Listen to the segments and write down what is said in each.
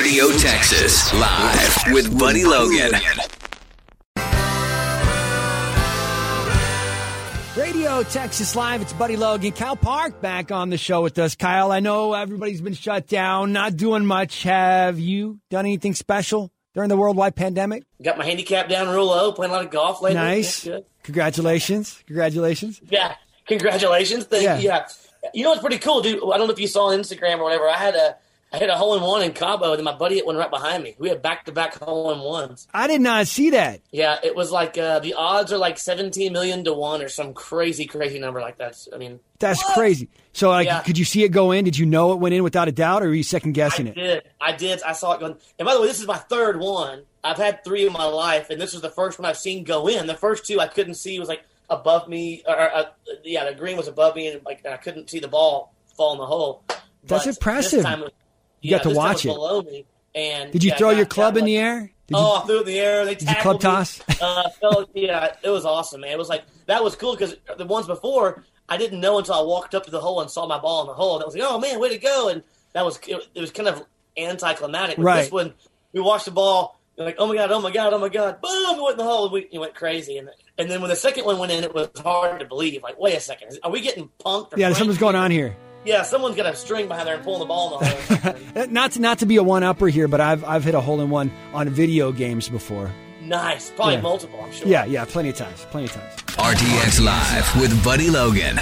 Radio Texas, live with Buddy Logan. Radio Texas Live, it's Buddy Logan. Kyle Park back on the show with us. Kyle, I know everybody's been shut down, not doing much. Have you done anything special during the worldwide pandemic? Got my handicap down real low, playing a lot of golf lately. Nice. Congratulations. Congratulations. Yeah, congratulations. Thank Yeah. you. Yeah. You know what's pretty cool, dude? I don't know if you saw on Instagram or whatever. I had a I hit a hole in one in Cabo, and then my buddy hit one right behind me. We had back to back hole in ones. I did not see that. Yeah, it was like uh, the odds are like seventeen million to one or some crazy, crazy number like that. I mean, That's crazy. So, like, Yeah. could you see it go in? Did you know it went in without a doubt, or were you second guessing it? I it? did. I did. I saw it going. And by the way, this is my third one. I've had three in my life, and this was the first one I've seen go in. The first two I couldn't see was like above me, or, or uh, yeah, the green was above me, and like and I couldn't see the ball fall in the hole. That's But impressive. This time, You got to watch it below me. And Did you yeah, throw your club in the air? Did you, oh, I threw it in the air. They you tackled club toss? uh, yeah, it was awesome, man. It was like that was cool because the ones before I didn't know until I walked up to the hole and saw my ball in the hole, and I was like, "Oh man, way to go!" And that was it, it was kind of anticlimactic. With Right. This one, we watched the ball, you're like, "Oh my god, oh my god, oh my god!" Boom, it went in the hole. We went crazy, and and then when the second one went in, it was hard to believe. Like, wait a second, are we getting punked? or yeah, something's going on here. Yeah, someone's got a string behind there and pulling the ball in the hole. Not to, not to be a one upper here, but I've I've hit a hole in one on video games before. nice, probably Yeah. multiple. I'm sure. Yeah, yeah, plenty of times, plenty of times. RTX Live with Buddy Logan.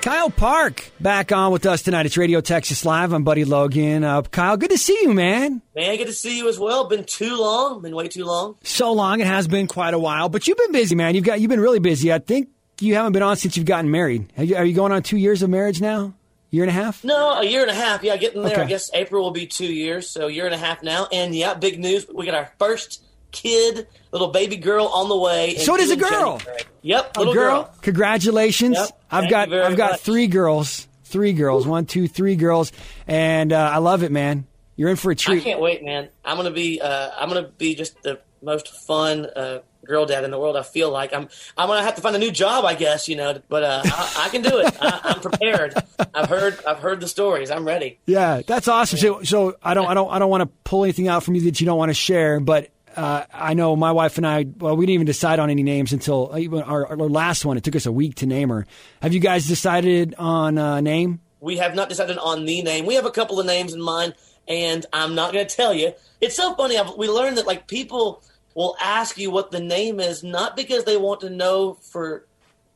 Kyle Park back on with us tonight. It's Radio Texas Live. I'm Buddy Logan. Uh, Kyle, good to see you, man. Man, good to see you as well. Been too long. Been way too long. So long. It has been quite a while, but you've been busy, man. You've got you've been really busy. I think you haven't been on since you've gotten married. Are you, are you going on two years of marriage now? Year and a half? No, a year and a half. Yeah, getting there. Okay. I guess April will be two years, so year and a half now. And yeah, big news. We got our first kid, little baby girl on the way. So does a girl. Yep, A little girl. Congratulations. Yep. I've got I've got much. three girls. Three girls. One, two, three girls, and uh, I love it, man. You're in for a treat. I can't wait, man. I'm gonna be. Uh, I'm gonna be just the most fun uh, girl dad in the world. I feel like I'm. I'm gonna have to find a new job, I guess. You know, but uh, I, I can do it. I, I'm prepared. I've heard. I've heard the stories. I'm ready. Yeah, that's awesome. So, so I don't, I don't, I don't want to pull anything out from you that you don't want to share. But uh, I know my wife and I. Well, we didn't even decide on any names until uh, even our, our last one. It took us a week to name her. Have you guys decided on a name? We have not decided on the name. We have a couple of names in mind, and I'm not going to tell you. It's so funny. I've, we learned that like people will ask you what the name is, not because they want to know for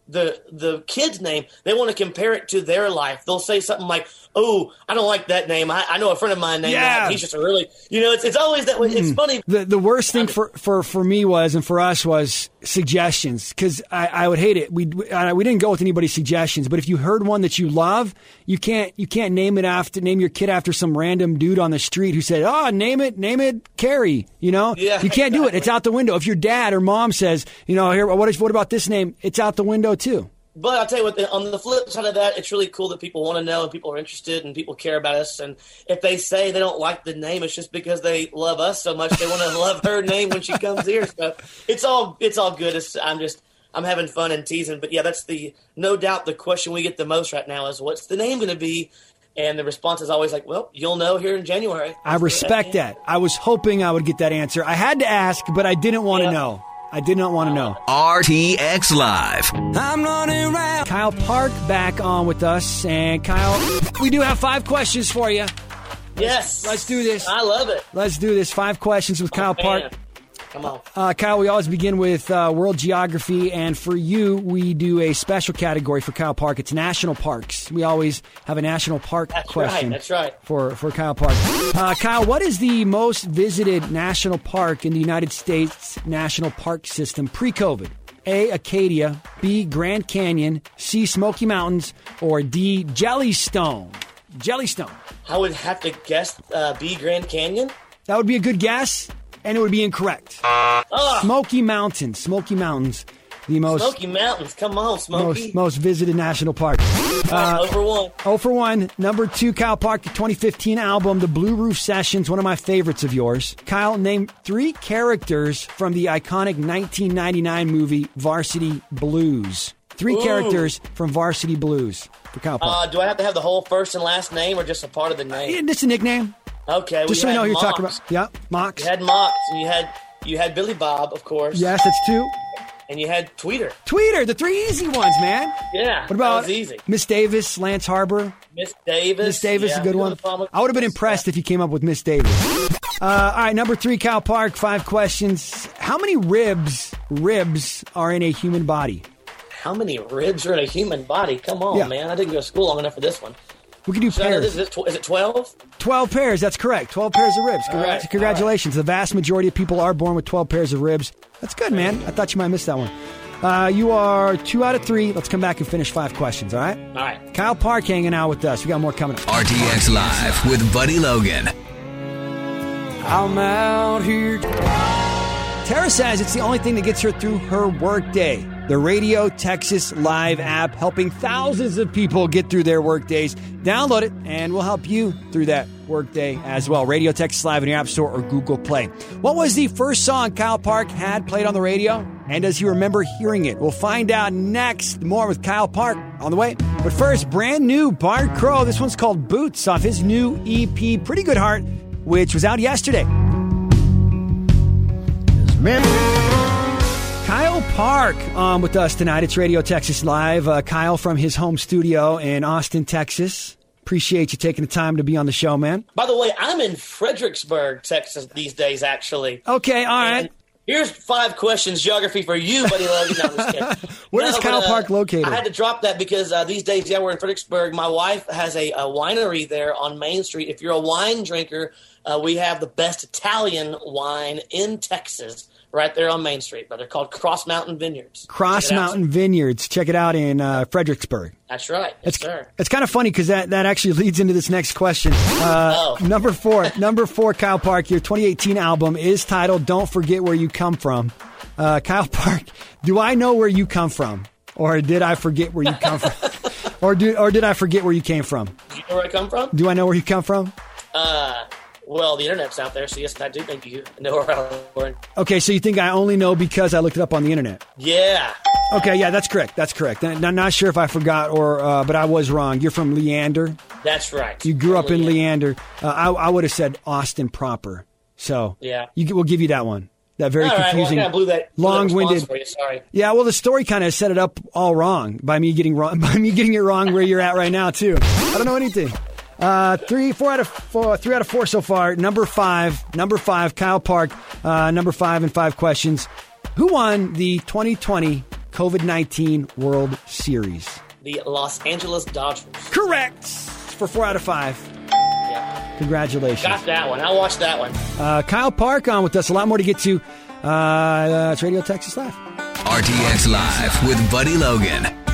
the the kid's name. They want to compare it to their life. They'll say something like, "Oh, I don't like that name. I, I know a friend of mine named Yeah. that. He's just a really, you know, it's it's always that way. It's mm. funny. The the worst thing for, for, for me was and for us was suggestions because I, I would hate it. We I, we didn't go with anybody's suggestions, but if you heard one that you love, you can't you can't name it after name your kid after some random dude on the street who said, "Oh, name it name it Carrie." You know, Yeah, you can't do it. It's out the window. If your dad or mom says, "You know, here what is what about this name?" It's out the window too. But I'll tell you what, on the flip side of that, it's really cool that people want to know and people are interested and people care about us. And if they say they don't like the name, it's just because they love us so much. They want to love her name when she comes here. So it's all it's all good. It's, I'm just I'm having fun and teasing. But yeah, that's the no doubt the question we get the most right now is what's the name going to be? And the response is always like, well, you'll know here in January. I respect that. I was hoping I would get that answer. I had to ask, but I didn't want to Yeah. know. I did not want to know. RTX Live. I'm running around. Kyle Park back on with us. And Kyle, we do have five questions for you. Yes, let's do this. I love it. Let's do this. Five questions with Kyle oh, Park. Man, Come on. Uh, Kyle, we always begin with uh, world geography, and for you, we do a special category for Kyle Park. It's national parks. We always have a national park That's question. right. That's right. For, for Kyle Park. Uh, Kyle, what is the most visited national park in the United States national park system pre COVID? A. Acadia, B. Grand Canyon, C. Smoky Mountains, or D. Jellystone? Jellystone. I would have to guess uh, B Grand Canyon. That would be a good guess, and it would be incorrect. Oh, Smoky Mountains. Smoky Mountains. The most Smoky Mountains. Come on, Smoky. most most visited national park. Uh, Over one. oh for one. Number two, Kyle Park, the 2015 album, The Blue Roof Sessions, one of my favorites of yours. Kyle, name three characters from the iconic 1999 movie Varsity Blues. Three Ooh. characters from Varsity Blues for Kyle Park. Uh, do I have to have the whole first and last name or just a part of the name? Yeah, this a nickname. Okay, Just so you know who you're talking about. Yeah, Mox. You had Mox, and you had you had Billy Bob, of course. Yes, that's two. And you had Tweeder. Tweeder, the three easy ones, man. Yeah. What about that was easy? Miss Davis, Lance Harbor? Miss Davis. Miss Davis, yeah, a good one. I would have been impressed if you came up with Miss Davis. Uh, all right, number three, Kyle Park. Five questions. How many ribs ribs are in a human body? How many ribs are in a human body? Come on, Yeah. man. I didn't go to school long enough for this one. We can do So, is, pairs. it, tw- is it 12? 12 pairs, that's correct. 12 pairs of ribs. All Congra- right, Congratulations. The vast majority of people are born with 12 pairs of ribs. That's good, man. I thought you might miss that one. Uh, you are two out of three. Let's come back and finish five questions, all right? All right. Kyle Park hanging out with us. We got more coming up. RTX Live with Buddy Logan. I'm out here. Tara says it's the only thing that gets her through her workday. The Radio Texas Live app helping thousands of people get through their workdays. Download it and we'll help you through that workday as well. Radio Texas Live in your App Store or Google Play. What was the first song Kyle Park had played on the radio? And does he remember hearing it? We'll find out next. More with Kyle Park on the way. But first, brand new Bart Crow. This one's called Boots off his new EP, Pretty Good Heart, which was out yesterday. Kyle Park um, with us tonight. It's Radio Texas Live. Uh, Kyle from his home studio in Austin, Texas. Appreciate you taking the time to be on the show, man. By the way, I'm in Fredericksburg, Texas these days, actually. Okay, all right. And. Here's five questions, geography for you, buddy Logan. No, I'm just kidding. Where is No, Kyle but, uh, Park located? I had to drop that because uh, these days, yeah, we're in Fredericksburg. My wife has a, a winery there on Main Street. If you're a wine drinker, uh, we have the best Italian wine in Texas right there on Main Street, but they're called Cross Mountain Vineyards. Cross it out. Mountain Vineyards. Check it out in uh, Fredericksburg. That's right. Yes, It's, sir. it's kind of funny because that, that actually leads into this next question. Uh, Oh. Number four, number four, Kyle Park. Your 2018 album is titled "Don't Forget Where You Come From." Uh, Kyle Park, do I know where you come from, or did I forget where you come from, or do or did I forget where you came from? Do you know where I come from? Do I know where you come from? Uh, well, the internet's out there, so yes, I do think you know where I. Okay, so you think I only know because I looked it up on the internet? Yeah. Okay, yeah, that's correct. That's correct. I'm not- sure if I forgot or, uh, but I was wrong. You're from Leander. That's right. You grew up in Leander. Uh, I, I would have said Austin proper. So Yeah. you, we'll give you that one. That very All right, well, I confusing, kinda blew that long-winded. you. Sorry. Yeah, well, the story kind of set it up all wrong by me getting wrong by me getting it wrong where you're at right now too. I don't know anything. Uh, three, four out of four, three out of four so far. Number five, number five, Kyle Park. Uh, number five and five questions. Who won the 2020 COVID 19 World Series? The Los Angeles Dodgers. Correct for four out of five. Yeah. Congratulations. Got that one. I watched that one. Uh, Kyle Park on with us. A lot more to get to. Uh, uh, it's Radio Texas Live. RTX Live with Buddy Logan.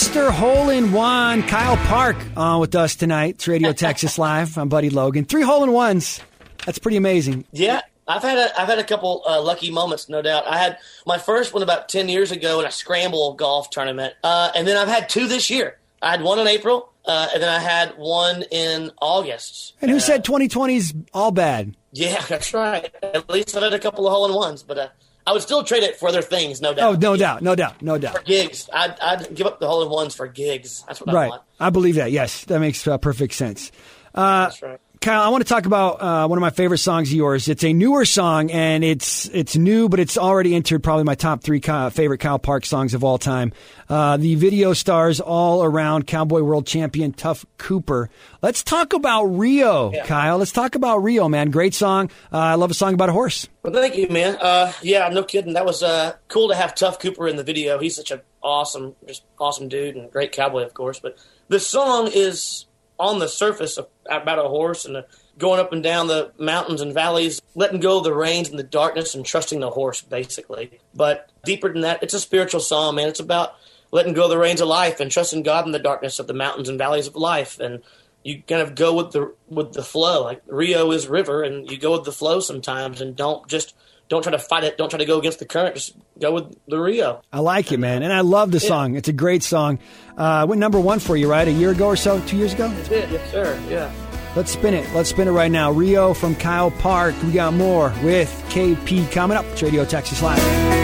Mr. Hole in One, Kyle Park on with us tonight. It's Radio Texas Live. I'm Buddy Logan. Three hole in ones. That's pretty amazing. Yeah. I've had a I've had a couple uh, lucky moments, no doubt. I had my first one about ten years ago in a scramble golf tournament, uh, and then I've had two this year. I had one in April, uh, and then I had one in August. And who Uh, said 2020's all bad? Yeah, that's right. At least I've had a couple of hole in ones, but uh, I would still trade it for other things, no doubt. Oh, no doubt, no doubt, no doubt. For gigs, I'd, I'd give up the hole in ones for gigs. That's what I Right. want. I believe that. Yes, that makes uh, perfect sense. Uh, That's right. Kyle, I want to talk about uh, one of my favorite songs of yours. It's a newer song, and it's it's new, but it's already entered probably my top three Kyle, favorite Kyle Park songs of all time. Uh, the video stars all around Cowboy World Champion Tuf Cooper. Let's talk about Rio, Yeah. Kyle. Let's talk about Rio, man. Great song. Uh, I love a song about a horse. Well, thank you, man. Uh, yeah, no kidding. That was uh, cool to have Tuf Cooper in the video. He's such an awesome, just awesome dude and great cowboy, of course. But the song is on the surface about a horse and uh, going up and down the mountains and valleys, letting go of the reins and the darkness and trusting the horse, basically. But deeper than that, it's a spiritual song, man. It's about letting go of the reins of life and trusting God in the darkness of the mountains and valleys of life. And you kind of go with the with the flow. Like Rio is river, and you go with the flow sometimes, and don't just don't try to fight it. Don't try to go against the current. Just go with the Rio. I like it, man, and I love the song. It's a great song. Uh, went number one for you, right? A year ago or so, two years ago. That's it. Yes, sir. Yeah. Let's spin it. Let's spin it right now. Rio from Kyle Park. We got more with KP coming up. It's Radio Texas Live.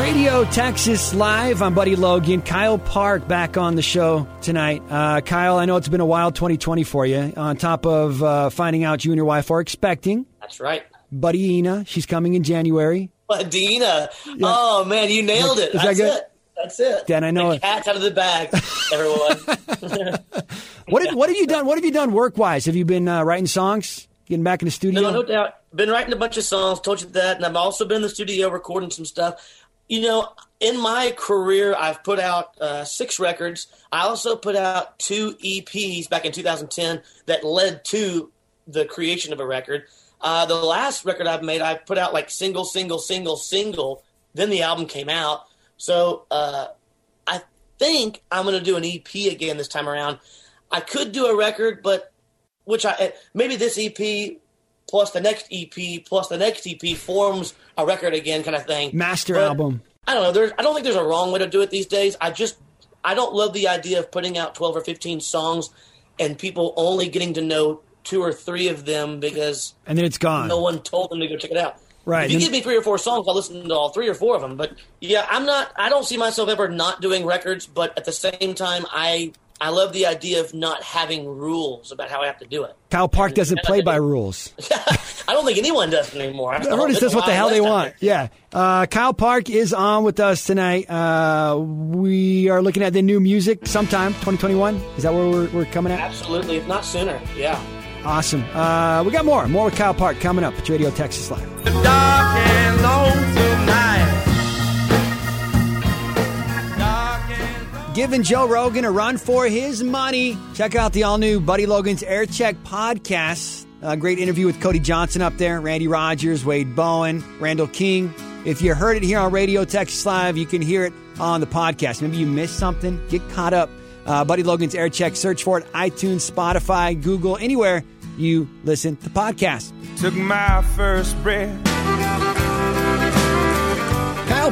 Radio Texas Live. I'm Buddy Logan. Kyle Park back on the show tonight. Uh, Kyle, I know it's been a wild 2020 for you. On top of uh, finding out you and your wife are expecting. That's right. Buddy Ina, she's coming in January. Budina. Oh, man, you nailed it. Is that good? it. That's it. Dan, I know the it. cat's out of the bag, everyone. What have, what have you done? What have you done work wise? Have you been uh, writing songs? Getting back in the studio? No, no doubt. Been writing a bunch of songs, told you that, and I've also been in the studio recording some stuff. You know, in my career, I've put out uh, six records. I also put out two EPs back in 2010 that led to the creation of a record. Uh, the last record I've made, I put out like single, single, single, single. Then the album came out. So uh, I think I'm going to do an EP again this time around. I could do a record, but which I maybe this EP plus the next EP plus the next EP forms a record again, kind of thing. Master But album. I don't know. There's, I don't think there's a wrong way to do it these days. I just I don't love the idea of putting out 12 or 15 songs and people only getting to know two or three of them because And then it's gone. no one told them to go check it out. Right. If you give me three or four songs, I'll listen to all three or four of them. But yeah, I'm not. I don't see myself ever not doing records. But at the same time, I I love the idea of not having rules about how I have to do it. Kyle Park doesn't play by rules. I don't think anyone does anymore. Everyone just does what the hell they want. Yeah. Uh, Kyle Park is on with us tonight. Uh, we are looking at the new music sometime 2021. Is that where we're, we're coming at? Absolutely, if not sooner. Yeah. Awesome. Uh, we got more. More with Kyle Park coming up at Radio Texas Live. Giving Joe Rogan a run for his money. Check out the all new Buddy Logan's Air Check podcast. A great interview with Cody Johnson up there, Randy Rogers, Wade Bowen, Randall King. If you heard it here on Radio Texas Live, you can hear it on the podcast. Maybe you missed something. Get caught up. Uh, Buddy Logan's Air Check. Search for it. iTunes, Spotify, Google, anywhere you listen to podcasts. Took my first breath.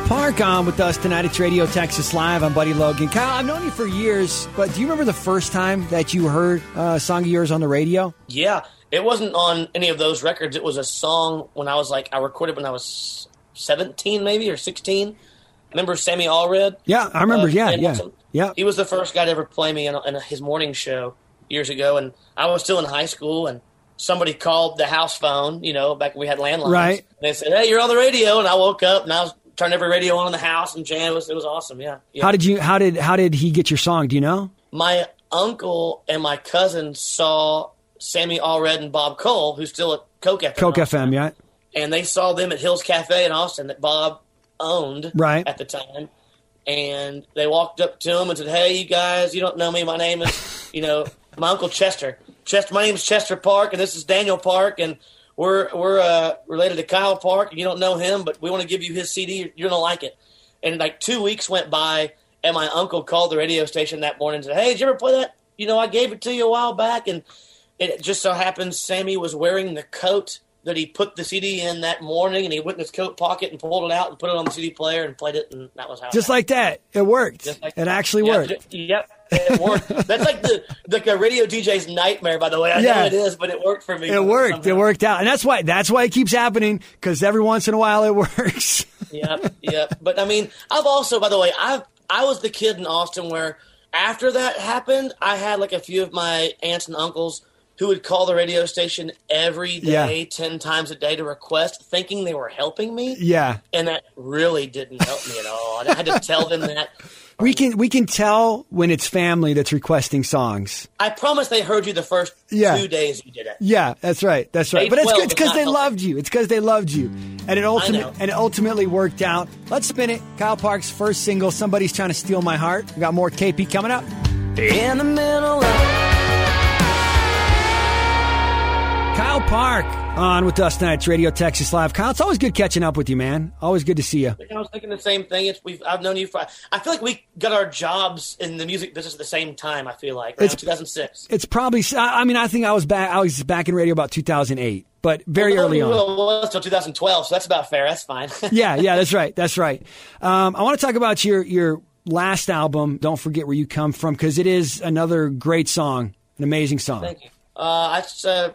Park on with us tonight. It's Radio Texas Live. I'm Buddy Logan. Kyle, I've known you for years, but do you remember the first time that you heard uh, a song of yours on the radio? Yeah, it wasn't on any of those records. It was a song when I was like, I recorded when I was 17 maybe or 16. Remember Sammy Allred? Yeah, I remember. Uh, yeah, yeah, Wilson? yeah. He was the first guy to ever play me in, in his morning show years ago, and I was still in high school, and somebody called the house phone, you know, back when we had landlines. Right. And they said, hey, you're on the radio, and I woke up, and I was turned every radio on in the house, and jam. It was, it was awesome, yeah. yeah. How did you? How did? How did he get your song? Do you know? my uncle and my cousin saw Sammy Allred and Bob Cole, who's still at KOKE FM. KOKE FM, yeah. And they saw them at Hills Cafe in Austin that Bob owned Right. at the time. And they walked up to him and said, Hey, you guys, you don't know me. My name is, you know, my uncle Chester. Chester, my name is Chester Park, and this is Daniel Park, and we're we're uh, related to Kyle Park. You don't know him, but we want to give you his CD. You're gonna like it. And like two weeks went by, and my uncle called the radio station that morning and said, "Hey, did you ever play that? You know, I gave it to you a while back." And it just so happens Sammy was wearing the coat that he put the CD in that morning, and he went in his coat pocket and pulled it out and put it on the CD player and played it, and that was how. it Just like that, it worked. Just like it that. actually worked. ju- Yep, it worked. That's like the like a radio DJ's nightmare. By the way, I Yeah. know it is, but it worked for me. It worked. It worked out, and that's why. That's why it keeps happening because every once in a while it works. yep, yep. But I mean, I've also, by the way, I've I was the kid in Austin where after that happened, I had like a few of my aunts and uncles who would call the radio station every day, Yeah. ten times a day to request, thinking they were helping me, yeah, and that really didn't help me at all. I had to tell them that. We can we can tell when it's family that's requesting songs. I promise they heard you the first Yeah. two days you did it. Yeah, that's right. That's right. Day But it's good because they healthy. loved you. It's because they loved you, and it ultimate and it ultimately worked out. Let's spin it. Kyle Park's first single. Somebody's trying to steal my heart. We got more KP coming up. In the middle of Kyle Park on with us tonight. It's Radio Texas Live. Kyle, it's always good catching up with you, man. Always good to see you. I was thinking the same thing. It's we've I've known you for. I feel like we got our jobs in the music business at the same time. I feel like It's- 2006. It's probably. I I mean, I think I was back. I was back in radio about 2008, but very Well, early on. Well, was 2012, so that's about fair. That's fine. yeah, yeah, that's right. That's right. Um, I want to talk about your your last album. Don't forget where you come from because it is another great song, an amazing song. Thank you. Uh, it's a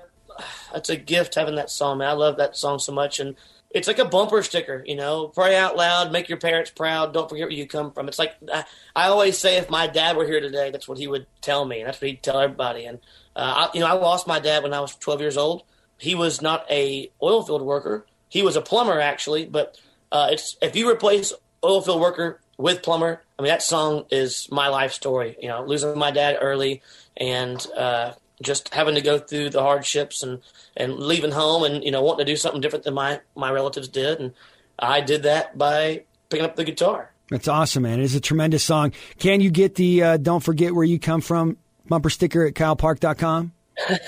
it's a gift having that song, man. I love that song so much, and it's like a bumper sticker, you know. Pray out loud, make your parents proud. Don't forget where you come from. It's like I, I always say, if my dad were here today, that's what he would tell me, and that's what he'd tell everybody. And uh, I, you know, I lost my dad when I was 12 years old. He was not a oil field worker. He was a plumber actually, but uh, it's if you replace oil field worker with plumber, I mean that song is my life story. You know, losing my dad early and uh, just having to go through the hardships and and leaving home and you know wanting to do something different than my my relatives did, and I did that by picking up the guitar. That's awesome, man. It is a tremendous song. Can you get the uh, "Don't Forget Where You Come From" bumper sticker at kylepark.com?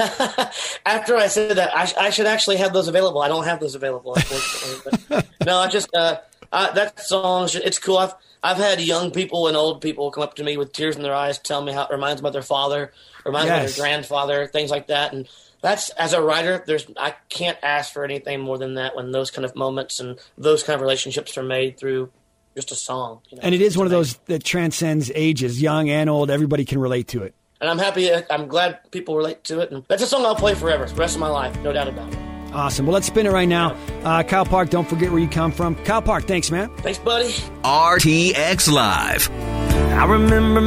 After I said that, I, sh- I, should actually have those available. I don't have those available, unfortunately. but, no, I just uh, I, that song. It's cool. I've I've had young people and old people come up to me with tears in their eyes, tell me how it reminds them of their father, reminds yes. them of their grandfather, things like that. And that's as a writer, there's I can't ask for anything more than that when those kind of moments and those kind of relationships are made through just a song. You know, and it is one of those that transcends ages, young and old. Everybody can relate to it and I'm happy. I'm glad people relate to it, and that's a song I'll play forever, the rest of my life, no doubt about it. Awesome. Well, let's spin it right now. Uh, Kyle Park, don't forget where you come from. Kyle Park, thanks, man. Thanks, buddy. RTX Live. I remember.